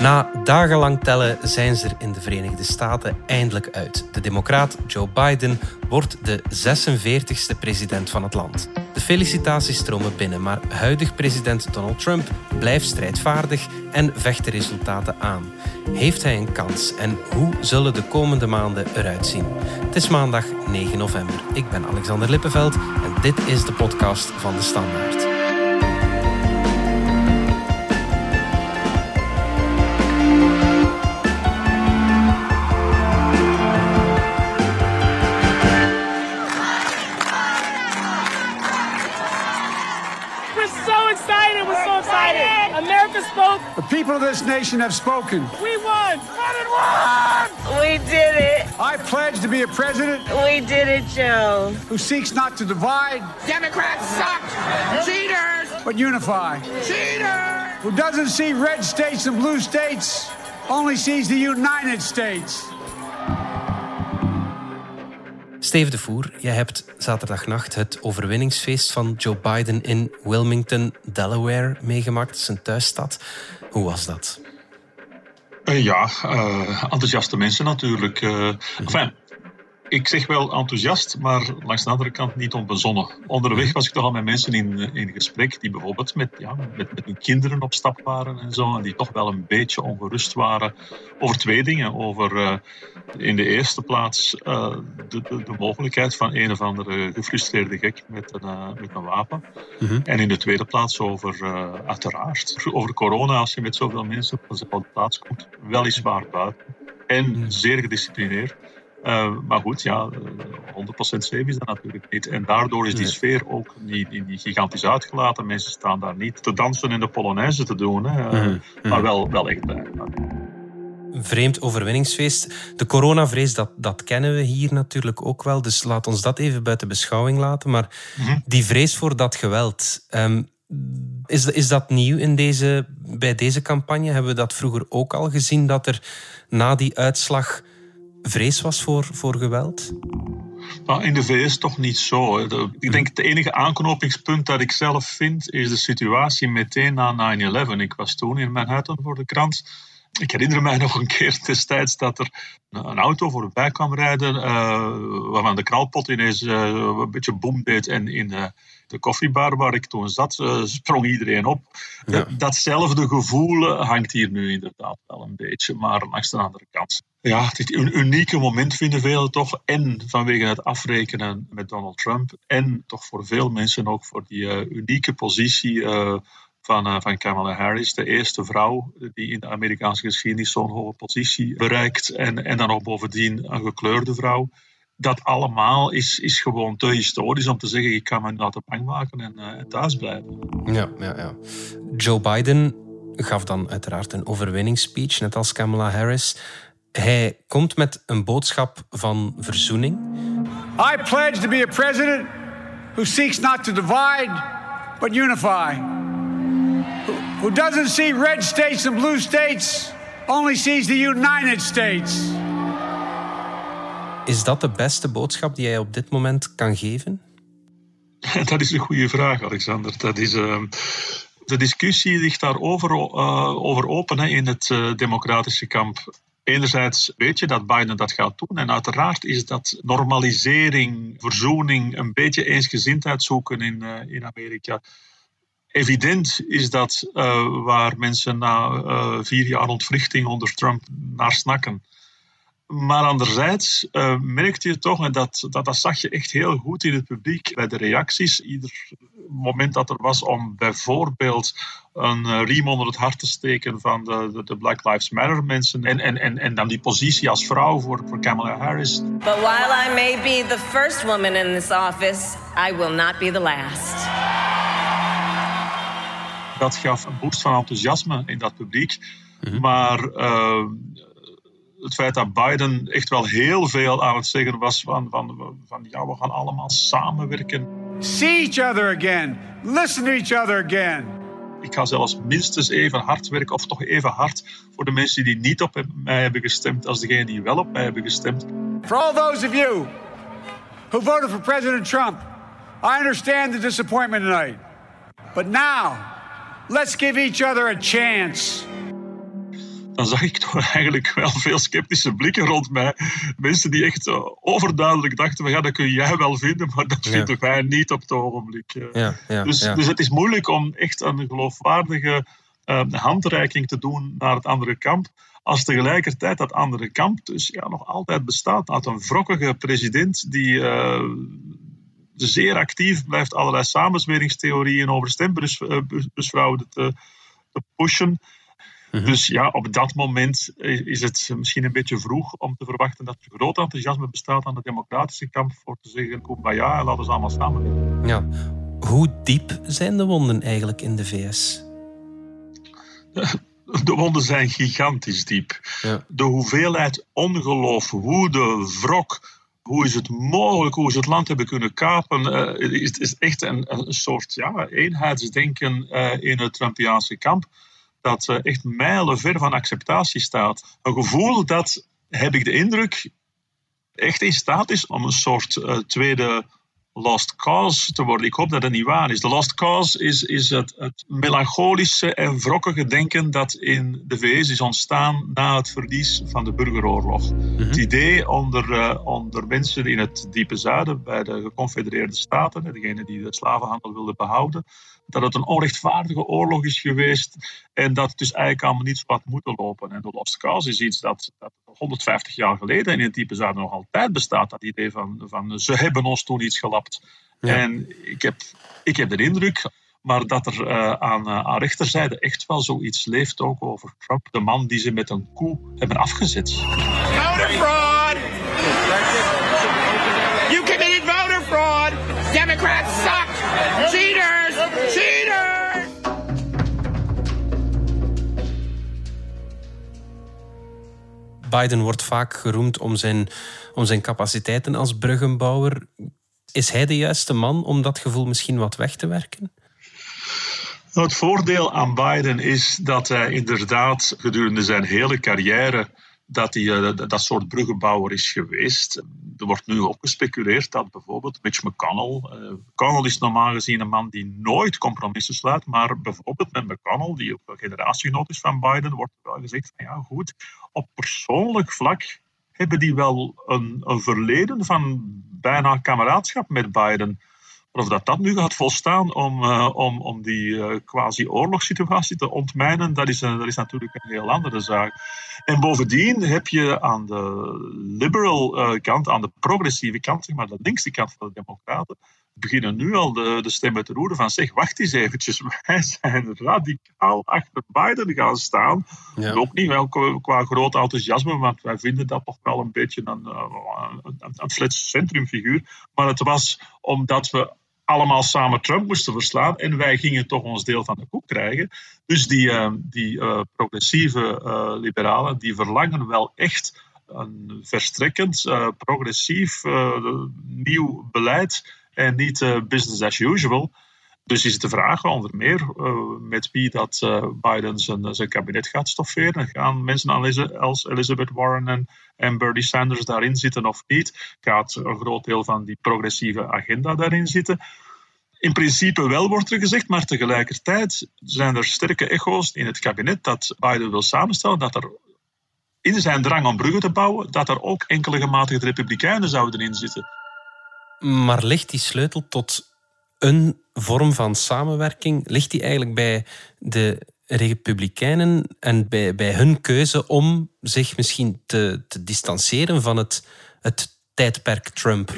Na dagenlang tellen zijn ze er in de Verenigde Staten eindelijk uit. De democraat Joe Biden wordt de 46e president van het land. De felicitaties stromen binnen, maar huidig president Donald Trump blijft strijdvaardig en vecht de resultaten aan. Heeft hij een kans en hoe zullen de komende maanden eruit zien? Het is maandag 9 november. Ik ben Alexander Lippenveld en dit is de podcast van de Standaard. The people of this nation have spoken. We won! won! We did it. I pledge to be a president. We did it, Joe. Who seeks not to divide. Democrats suck! Cheaters! But unify. Cheaters! Who doesn't see red states and blue states, only sees the United States. Steve de Voer, jij hebt zaterdagnacht het overwinningsfeest van Joe Biden in Wilmington, Delaware meegemaakt, zijn thuisstad. Hoe was dat? Uh, ja, uh, enthousiaste mensen natuurlijk. Uh, enfin, ik zeg wel enthousiast, maar langs de andere kant niet onbezonnen. Onderweg was ik toch al met mensen in, in gesprek die bijvoorbeeld met, ja, met, met hun kinderen op stap waren en zo. En die toch wel een beetje ongerust waren over twee dingen. Over uh, in de eerste plaats uh, de, de, de, mogelijkheid van een of andere gefrustreerde gek met een, uh, met een wapen. Mm -hmm. En in de tweede plaats over, uiteraard, over corona als je met zoveel mensen op dezelfde plaats komt. Weliswaar buiten. En mm. zeer gedisciplineerd. Uh, maar goed, ja, 100% safe is dat natuurlijk niet. En daardoor is die nee. sfeer ook niet, niet, niet, gigantisch uitgelaten. Mensen staan daar niet te dansen en de polonaise te doen, hè. Uh, mm. maar wel, wel echt bij. Vreemd overwinningsfeest. De coronavrees, dat, dat kennen we hier natuurlijk ook wel. Dus laat ons dat even buiten beschouwing laten. Maar mm -hmm. die vrees voor dat geweld... Um, is, is dat nieuw in deze, bij deze campagne? Hebben we dat vroeger ook al gezien? Dat er na die uitslag vrees was voor, voor geweld? Nou, in de VS toch niet zo. Ik denk het enige aanknopingspunt dat ik zelf vind is de situatie meteen na 9-11. Ik was toen in Manhattan voor de krant. Ik herinner mij nog een keer destijds dat er een auto voorbij kwam rijden, uh, waarvan de knalpot ineens uh, een beetje boem deed en in uh, de koffiebar waar ik toen zat, sprong iedereen op. Ja. datzelfde gevoel hangt hier nu inderdaad wel een beetje, maar langs de andere kant. Ja, dit een unieke moment vinden velen toch. En vanwege het afrekenen met Donald Trump. En toch voor veel mensen ook voor die unieke positie van, uh, van Kamala Harris, de eerste vrouw die in de Amerikaanse geschiedenis zo'n hoge positie bereikt. En, en dan ook bovendien een gekleurde vrouw. Dat allemaal is, is gewoon te historisch om te zeggen: ik kan me laten bang maken en, en thuis blijven. Ja, ja, ja. Joe Biden gaf dan uiteraard een overwinningsspeech, net als Kamala Harris. Hij komt met een boodschap van verzoening. I pledge to be a president who seeks not to divide, but unify. who doesn't see red states and blue states, only sees the United States. Is dat de beste boodschap die jij op dit moment kan geven? Dat is een goede vraag, Alexander. Dat is, uh, de discussie ligt daarover uh, over open hè, in het uh, democratische kamp. Enerzijds weet je dat Biden dat gaat doen. En uiteraard is dat normalisering, verzoening, een beetje eensgezindheid zoeken in, in Amerika evident is dat uh, waar mensen na uh, vier jaar ontwrichting onder Trump naar snakken. Maar anderzijds uh, merkte je toch, en dat, dat, dat zag je echt heel goed in het publiek bij de reacties, ieder moment dat er was om bijvoorbeeld een riem onder het hart te steken van de, de, de Black Lives Matter mensen en, en, en, en dan die positie als vrouw voor, voor Kamala Harris. But while I may be the first woman in this office, I will not be the last. Dat gaf een boost van enthousiasme in dat publiek. Mm-hmm. Maar uh, het feit dat Biden echt wel heel veel aan het zeggen was van, van, van ja, we gaan allemaal samenwerken. See each other again. Listen to each other again. Ik ga zelfs minstens even hard werken, of toch even hard, voor de mensen die niet op mij hebben gestemd, als degenen die wel op mij hebben gestemd. For all those of you who voted for President Trump, I understand the disappointment tonight. But now, Let's give each other a chance. Dan zag ik toch eigenlijk wel veel sceptische blikken rond mij. Mensen die echt overduidelijk dachten, van, ja, dat kun jij wel vinden, maar dat vinden wij niet op het ogenblik. Ja, ja, dus, dus het is moeilijk om echt een geloofwaardige handreiking te doen naar het andere kamp als tegelijkertijd dat andere kamp dus ja, nog altijd bestaat uit een wrokkige president die zeer actief blijft allerlei samenzweringstheorieën over stembusfraude te, te pushen. Mhm. Dus ja, op dat moment is het misschien een beetje vroeg om te verwachten dat er groot enthousiasme bestaat aan de democratische kamp voor te zeggen kumbaya en laten we allemaal samenwerken. Ja. Hoe diep zijn de wonden eigenlijk in de VS? De wonden zijn gigantisch diep. Ja. De hoeveelheid ongeloof, woede, wrok, hoe is het mogelijk, hoe ze het land hebben kunnen kapen, uh, is, is echt een, een soort ja, eenheidsdenken uh, in het Trumpiaanse kamp dat echt mijlenver van acceptatie staat. Een gevoel dat, heb ik de indruk, echt in staat is om een soort tweede lost cause te worden. Ik hoop dat het niet waar is. De lost cause is, is het, het melancholische en wrokkige denken dat in de VS is ontstaan na het verlies van de burgeroorlog. Mhm. Het idee onder, uh, onder mensen in het diepe zuiden, bij de geconfedereerde staten, degene die de slavenhandel wilden behouden, dat het een onrechtvaardige oorlog is geweest en dat het dus eigenlijk allemaal niet zo had moeten lopen. En de lost cause is iets dat, dat 150 jaar geleden in het diepe zuiden nog altijd bestaat. Dat idee van, van ze hebben ons toen iets gelapt. En ik heb, ik heb de indruk, maar dat er uh, aan, uh, aan rechterzijde echt wel zoiets leeft ook over Trump. De man die ze met een koe hebben afgezet. Voter fraud! You committed voter fraud! Democrats suck! Cheaters! Biden wordt vaak geroemd om zijn, om zijn capaciteiten als bruggenbouwer. Is hij de juiste man om dat gevoel misschien wat weg te werken? Het voordeel aan Biden is dat hij inderdaad gedurende zijn hele carrière dat hij uh, dat soort bruggenbouwer is geweest. Er wordt nu ook gespeculeerd dat bijvoorbeeld Mitch McConnell... Uh, McConnell is normaal gezien een man die nooit compromissen sluit, maar bijvoorbeeld met McConnell, die ook generatiegenoot is van Biden, wordt wel gezegd van ja goed, op persoonlijk vlak hebben die wel een, een verleden van bijna kameraadschap met Biden. Of dat dat nu gaat volstaan om, uh, om, om die uh, quasi-oorlogssituatie te ontmijnen, dat is, uh, dat is natuurlijk een heel andere zaak. En bovendien heb je aan de liberal kant, aan de progressieve kant, zeg maar de linkse kant van de democraten, beginnen nu al de, de stemmen te roeren van zeg, wacht eens eventjes, wij zijn radicaal achter Biden gaan staan. Ja. Ook niet wel qua, qua groot enthousiasme, want wij vinden dat toch wel een beetje een, een, een, een centrumfiguur. Maar het was omdat we allemaal samen Trump moesten verslaan en wij gingen toch ons deel van de koek krijgen. Dus die, uh, die uh, progressieve uh, liberalen die verlangen wel echt een verstrekkend, progressief nieuw beleid en niet business as usual. Dus is het de vraag onder meer met wie dat Biden zijn, zijn kabinet gaat stofferen. Gaan mensen als Elizabeth Warren en, en Bernie Sanders daarin zitten of niet? Gaat een groot deel van die progressieve agenda daarin zitten? In principe wel, wordt er gezegd, maar tegelijkertijd zijn er sterke echo's in het kabinet dat Biden wil samenstellen dat er in zijn drang om bruggen te bouwen, dat er ook enkele gematigde republikeinen zouden in zitten. Maar ligt die sleutel tot een vorm van samenwerking, ligt die eigenlijk bij de republikeinen en bij, bij hun keuze om zich misschien te, te distancieren van het, het tijdperk Trump?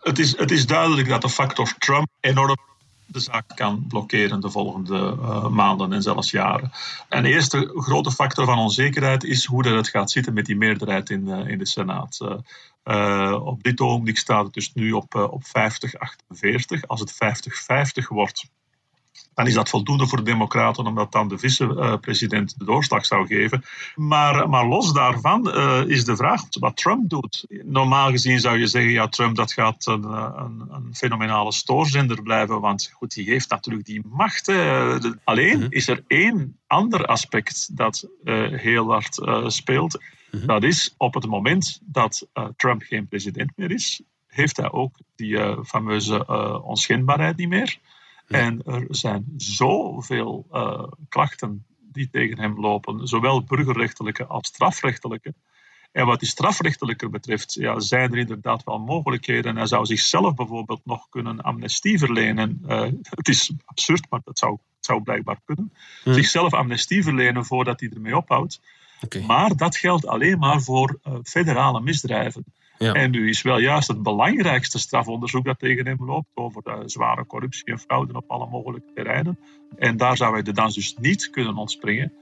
het, is, het is duidelijk dat de factor Trump enorm de zaak kan blokkeren de volgende uh, maanden en zelfs jaren. En de eerste grote factor van onzekerheid is hoe dat het gaat zitten met die meerderheid in, uh, in de Senaat. Uh, op dit ogenblik staat het dus nu op, op 50-48. Als het 50-50 wordt, dan is dat voldoende voor de Democraten, omdat dan de vicepresident de doorslag zou geven. Maar, maar los daarvan uh, is de vraag wat Trump doet. Normaal gezien zou je zeggen, ja, Trump dat gaat een, een, een fenomenale stoorzender blijven, want goed, die heeft natuurlijk die macht. Alleen mhm. is er één ander aspect dat uh, heel hard uh, speelt. Mhm. Dat is op het moment dat Trump geen president meer is, heeft hij ook die fameuze onschendbaarheid niet meer. En er zijn zoveel uh, klachten die tegen hem lopen, zowel burgerrechtelijke als strafrechtelijke. En wat die strafrechtelijke betreft, ja, zijn er inderdaad wel mogelijkheden. Hij zou zichzelf bijvoorbeeld nog kunnen amnestie verlenen. Uh, het is absurd, maar dat zou, het zou blijkbaar kunnen. Hm. Zichzelf amnestie verlenen voordat hij ermee ophoudt. Okay. Maar dat geldt alleen maar voor uh, federale misdrijven. Ja. En nu is wel juist het belangrijkste strafonderzoek dat tegen hem loopt over de zware corruptie en fraude op alle mogelijke terreinen. En daar zou hij de dans dus niet kunnen ontspringen.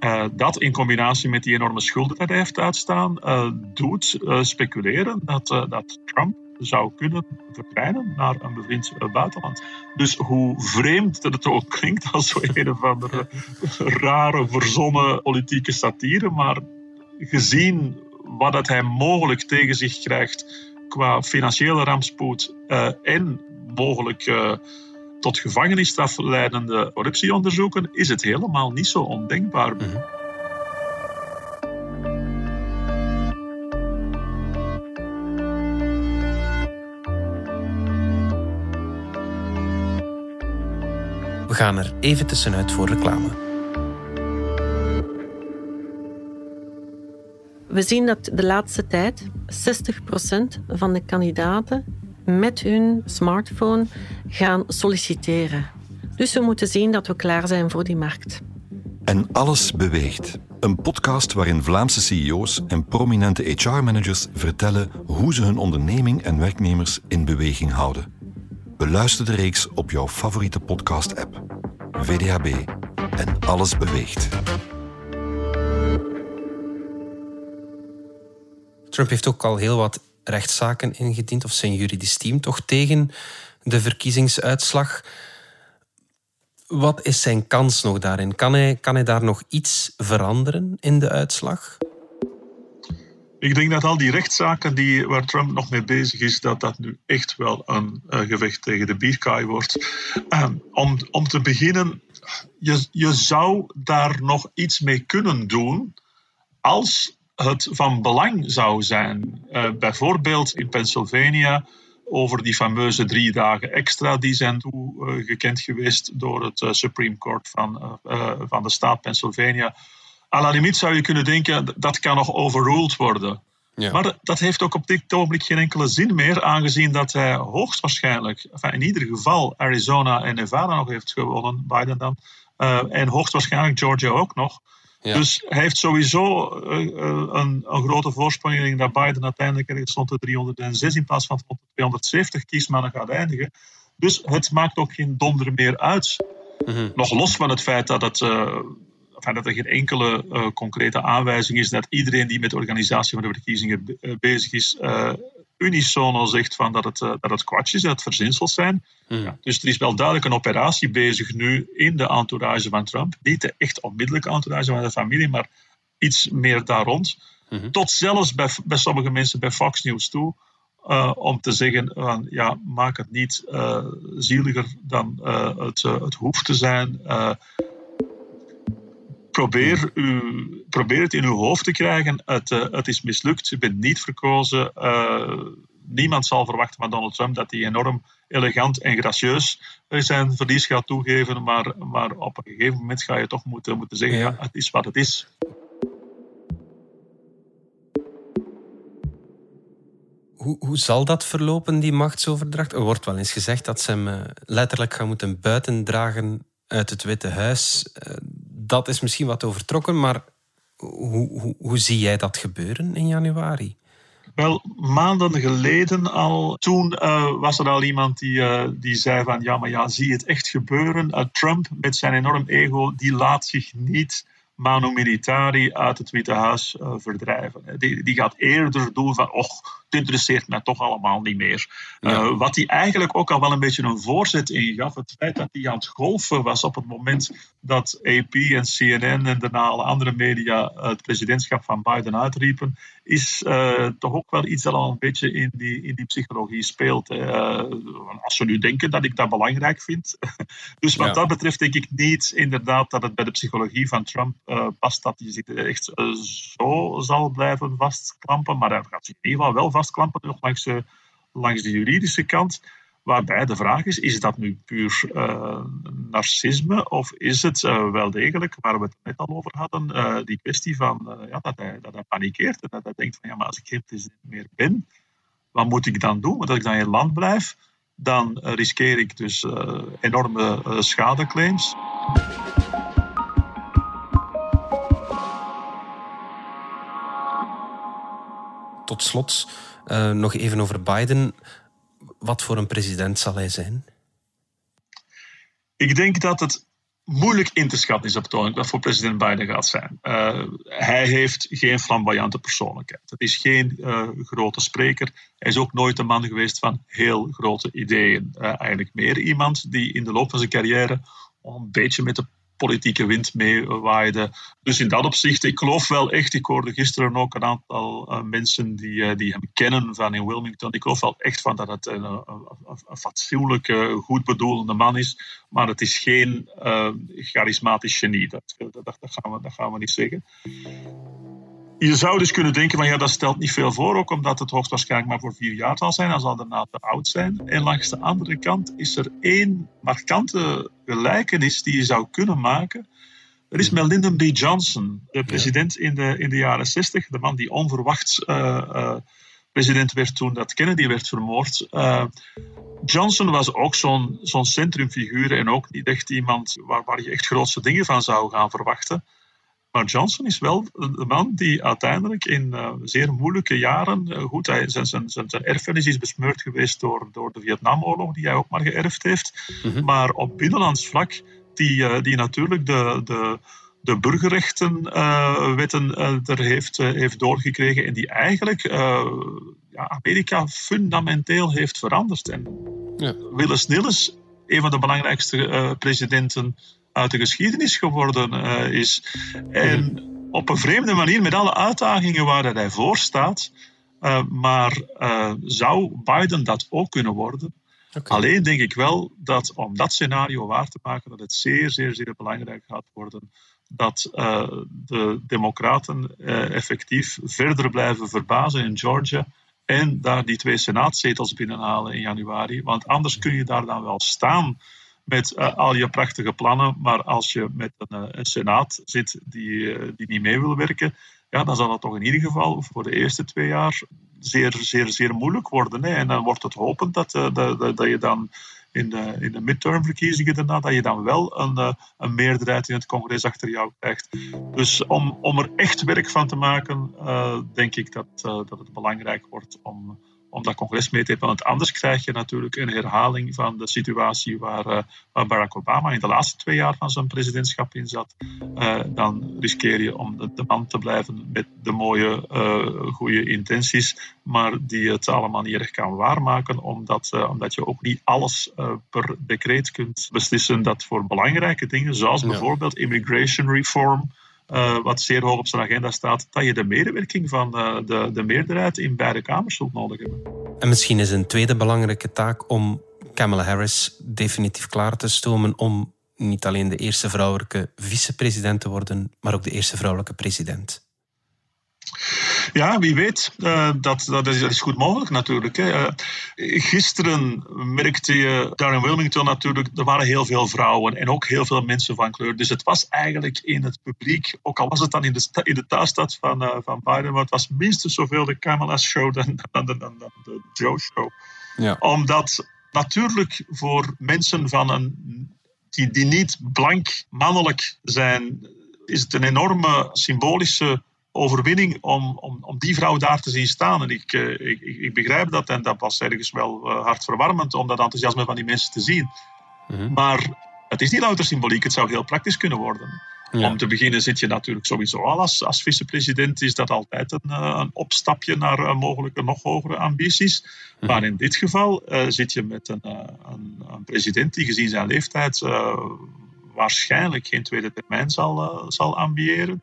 Uh, dat in combinatie met die enorme schulden die hij heeft uitstaan, uh, doet speculeren dat, dat Trump zou kunnen verdwijnen naar een bevriend buitenland. Dus hoe vreemd dat het ook klinkt als zo een of andere rare, verzonnen politieke satire, maar gezien wat dat hij mogelijk tegen zich krijgt qua financiële rampspoed en mogelijk tot gevangenisstraf leidende corruptieonderzoeken, is het helemaal niet zo ondenkbaar. Mhm. We gaan er even tussenuit voor reclame. We zien dat de laatste tijd 60% van de kandidaten met hun smartphone gaan solliciteren. Dus we moeten zien dat we klaar zijn voor die markt. En alles beweegt. Een podcast waarin Vlaamse CEO's en prominente HR-managers vertellen hoe ze hun onderneming en werknemers in beweging houden. Beluister de reeks op jouw favoriete podcast-app. VDHB en alles beweegt. Trump heeft ook al heel wat rechtszaken ingediend, of zijn juridisch team toch tegen de verkiezingsuitslag. Wat is zijn kans nog daarin? Kan hij, kan hij daar nog iets veranderen in de uitslag? Ik denk dat al die rechtszaken die, waar Trump nog mee bezig is, dat dat nu echt wel een gevecht tegen de bierkaai wordt. Ehm, om, om te beginnen, je, je zou daar nog iets mee kunnen doen als het van belang zou zijn. Uh, bijvoorbeeld in Pennsylvania over die fameuze drie dagen extra die zijn toegekend geweest door het uh, Supreme Court van, uh, van de staat Pennsylvania. À la limiet zou je kunnen denken dat kan nog overruled worden. Ja. Maar dat heeft ook op dit ogenblik geen enkele zin meer, aangezien dat hij hoogstwaarschijnlijk, enfin in ieder geval Arizona en Nevada nog heeft gewonnen, Biden dan, en hoogstwaarschijnlijk Georgia ook nog. Dus hij heeft sowieso uh, een, een, grote voorsprong. Ik denk dat Biden uiteindelijk ergens rond de 306 in plaats van rond de 270 kiesmannen gaat eindigen. Dus het maakt ook geen donder meer uit. Mhm. Nog los van het feit dat, het, uh, dat er geen enkele uh, concrete aanwijzing is dat iedereen die met de organisatie van de verkiezingen bezig is, unisono zegt van dat, het, uh, dat het kwats is, dat het verzinsels zijn. Hmm. Ja, dus er is wel duidelijk een operatie bezig nu in de entourage van Trump. Niet de echt onmiddellijke entourage van de familie, maar iets meer daar rond. Hmm. Tot zelfs bij, bij sommige mensen bij Fox News toe. Uh, om te zeggen van ja, maak het niet uh, zieliger dan het, het hoeft te zijn probeer, u, probeer het in uw hoofd te krijgen. Het, uh, het is mislukt, u bent niet verkozen. Uh, niemand zal verwachten van Donald Trump dat hij enorm elegant en gracieus zijn verlies gaat toegeven. Maar, maar op een gegeven moment ga je toch moeten, moeten zeggen: ja. het is wat het is. Hoe, hoe zal dat verlopen, die machtsoverdracht? Er wordt wel eens gezegd dat ze hem letterlijk gaan moeten buitendragen uit het Witte Huis dat is misschien wat overtrokken, maar hoe, hoe, hoe zie jij dat gebeuren in januari? Wel, maanden geleden al, toen uh, was er al iemand die, uh, die zei van ja, maar ja, zie je het echt gebeuren? Uh, Trump met zijn enorm ego, die laat zich niet manu militari uit het Witte Huis verdrijven. Die, die gaat eerder doen van, och, het interesseert mij toch allemaal niet meer. Wat hij eigenlijk ook al wel een beetje een voorzet ingaf, het feit dat hij aan het golfen was op het moment dat AP en CNN en daarna alle andere media het presidentschap van Biden uitriepen, is uh, toch ook wel iets dat al een beetje in die, in die psychologie speelt. Uh, als we nu denken dat ik dat belangrijk vind. dus wat dat betreft denk ik niet inderdaad dat het bij de psychologie van Trump past dat hij zich echt zo zal blijven vastklampen, maar hij gaat zich in ieder geval wel vastklampen nog langs langs de juridische kant. Waarbij de vraag is, is dat nu puur uh, narcisme of is het uh, wel degelijk, waar we het net al over hadden, uh, die kwestie van ja, dat, hij, dat hij panikeert en dat hij denkt van ja, maar als ik geen president meer ben, wat moet ik dan doen? Want als ik dan in land blijf, dan riskeer ik dus enorme schadeclaims. Tot slot nog even over Biden wat voor een president zal hij zijn? Ik denk dat het moeilijk in te schatten is op het wat voor president Biden gaat zijn. Uh, hij heeft geen flamboyante persoonlijkheid. Het is geen uh, grote spreker. Hij is ook nooit een man geweest van heel grote ideeën. Uh, eigenlijk meer iemand die in de loop van zijn carrière een beetje met de politieke wind mee waaide. Dus in dat opzicht, ik geloof wel echt, ik hoorde gisteren ook een aantal uh, mensen die, uh, die hem kennen van in Wilmington. Ik geloof wel echt van dat het een, een, fatsoenlijke, goed bedoelende man is. Maar het is geen uh, charismatisch genie. Dat, dat, dat, gaan we, dat gaan we niet zeggen je zou dus kunnen denken van ja, dat stelt niet veel voor, ook omdat het hoogstwaarschijnlijk maar voor vier jaar zal zijn, dan zal daarna te oud zijn. En langs de andere kant is er één markante gelijkenis die je zou kunnen maken. Er is met Lyndon B. Johnson, de president in de, in de jaren 60, de man die onverwacht uh, uh, president werd toen dat Kennedy werd vermoord. Uh, Johnson was ook zo'n zo'n centrumfiguur en ook niet echt iemand waar, waar je echt grootste dingen van zou gaan verwachten. Maar Johnson is wel de man die uiteindelijk in uh, zeer moeilijke jaren, uh, goed, hij, zijn, zijn, zijn, zijn, erfenis is besmeurd geweest door, door de Vietnamoorlog, die hij ook maar geërfd heeft. Mm-hmm. Maar op binnenlands vlak, die, uh, die natuurlijk de, de, de burgerrechtenwetten er heeft, heeft doorgekregen en die eigenlijk ja, Amerika fundamenteel heeft veranderd. En ja. Willis Nilles, een van de belangrijkste presidenten uit de geschiedenis geworden uh, is. En op een vreemde manier, met alle uitdagingen waar hij voor staat. Uh, maar uh, zou Biden dat ook kunnen worden? Okay. Alleen denk ik wel dat om dat scenario waar te maken, dat het zeer, zeer, zeer belangrijk gaat worden dat de Democraten effectief verder blijven verbazen in Georgia en daar die twee senaatzetels binnenhalen in januari. Want anders kun je daar dan wel staan met uh, al je prachtige plannen. Maar als je met een, uh, een senaat zit die, uh, die niet mee wil werken, ja, dan zal dat toch in ieder geval voor de eerste twee jaar zeer, zeer, zeer moeilijk worden. Hè. En dan wordt het hopend dat, dat, dat, dat je dan in de, in de midtermverkiezingen daarna, dat je dan wel een, een meerderheid in het congres achter jou krijgt. Dus om, om er echt werk van te maken, denk ik dat, dat het belangrijk wordt om om dat congres mee te hebben. Want anders krijg je natuurlijk een herhaling van de situatie waar, uh, waar Barack Obama in de laatste twee jaar van zijn presidentschap in zat. Uh, dan riskeer je om de, de, man te blijven met de mooie, uh, goede intenties, maar die het allemaal niet erg kan waarmaken, omdat, omdat je ook niet alles per decreet kunt beslissen dat voor belangrijke dingen, zoals bijvoorbeeld immigration reform, uh, wat zeer hoog op zijn agenda staat, dat je de medewerking van uh, de, de meerderheid in beide kamers zult nodig hebben. En misschien is een tweede belangrijke taak om Kamala Harris definitief klaar te stomen om niet alleen de eerste vrouwelijke vicepresident te worden, maar ook de eerste vrouwelijke president. Ja, wie weet. Uh, dat, dat, is, dat is goed mogelijk natuurlijk. Hè. Uh, gisteren merkte je daar in Wilmington natuurlijk, er waren heel veel vrouwen en ook heel veel mensen van kleur. Dus het was eigenlijk in het publiek, ook al was het dan in de, in de thuisstad van, uh, van Biden, maar het was minstens zoveel de Kamala's show dan, dan, dan, dan de Joe show. Ja. Omdat natuurlijk voor mensen van een, die, die niet blank mannelijk zijn, is het een enorme symbolische overwinning om, om, om die vrouw daar te zien staan. En ik, uh, ik, ik, begrijp dat en dat was ergens wel uh, hartverwarmend om dat enthousiasme van die mensen te zien. Mm-hmm. Maar het is niet louter symboliek, het zou heel praktisch kunnen worden. Ja. Om te beginnen zit je natuurlijk sowieso al als, als vicepresident, is dat altijd een, uh, een opstapje naar mogelijke nog hogere ambities. Mm-hmm. Maar in dit geval zit je met een, een, een, president die gezien zijn leeftijd waarschijnlijk geen tweede termijn zal, zal ambiëren.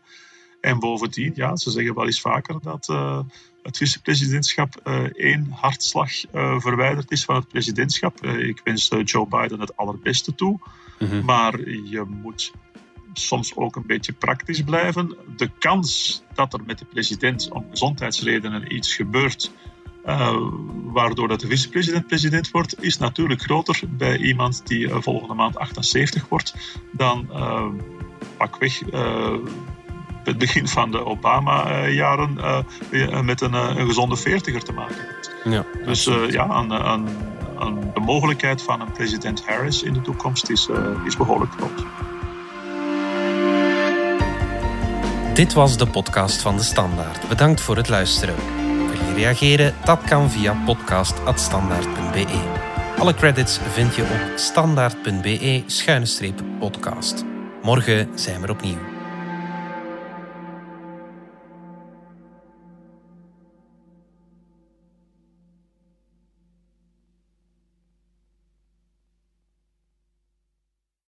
En bovendien, ja, ze zeggen wel eens vaker dat uh, het vicepresidentschap uh, één hartslag uh, verwijderd is van het presidentschap. ik wens Joe Biden het allerbeste toe. Mm-hmm. Maar je moet soms ook een beetje praktisch blijven. De kans dat er met de president om gezondheidsredenen iets gebeurt, waardoor dat de vicepresident president wordt, is natuurlijk groter bij iemand die volgende maand 78 wordt dan pakweg het begin van de Obama-jaren uh, met een, een, gezonde veertiger te maken heeft. Ja, dus ja, aan, aan, aan, de mogelijkheid van een president Harris in de toekomst is, is behoorlijk groot. Dit was de podcast van De Standaard. Bedankt voor het luisteren. Wil je reageren? Dat kan via podcast.standaard.be. Alle credits vind je op standaard.be-podcast. Morgen zijn we opnieuw.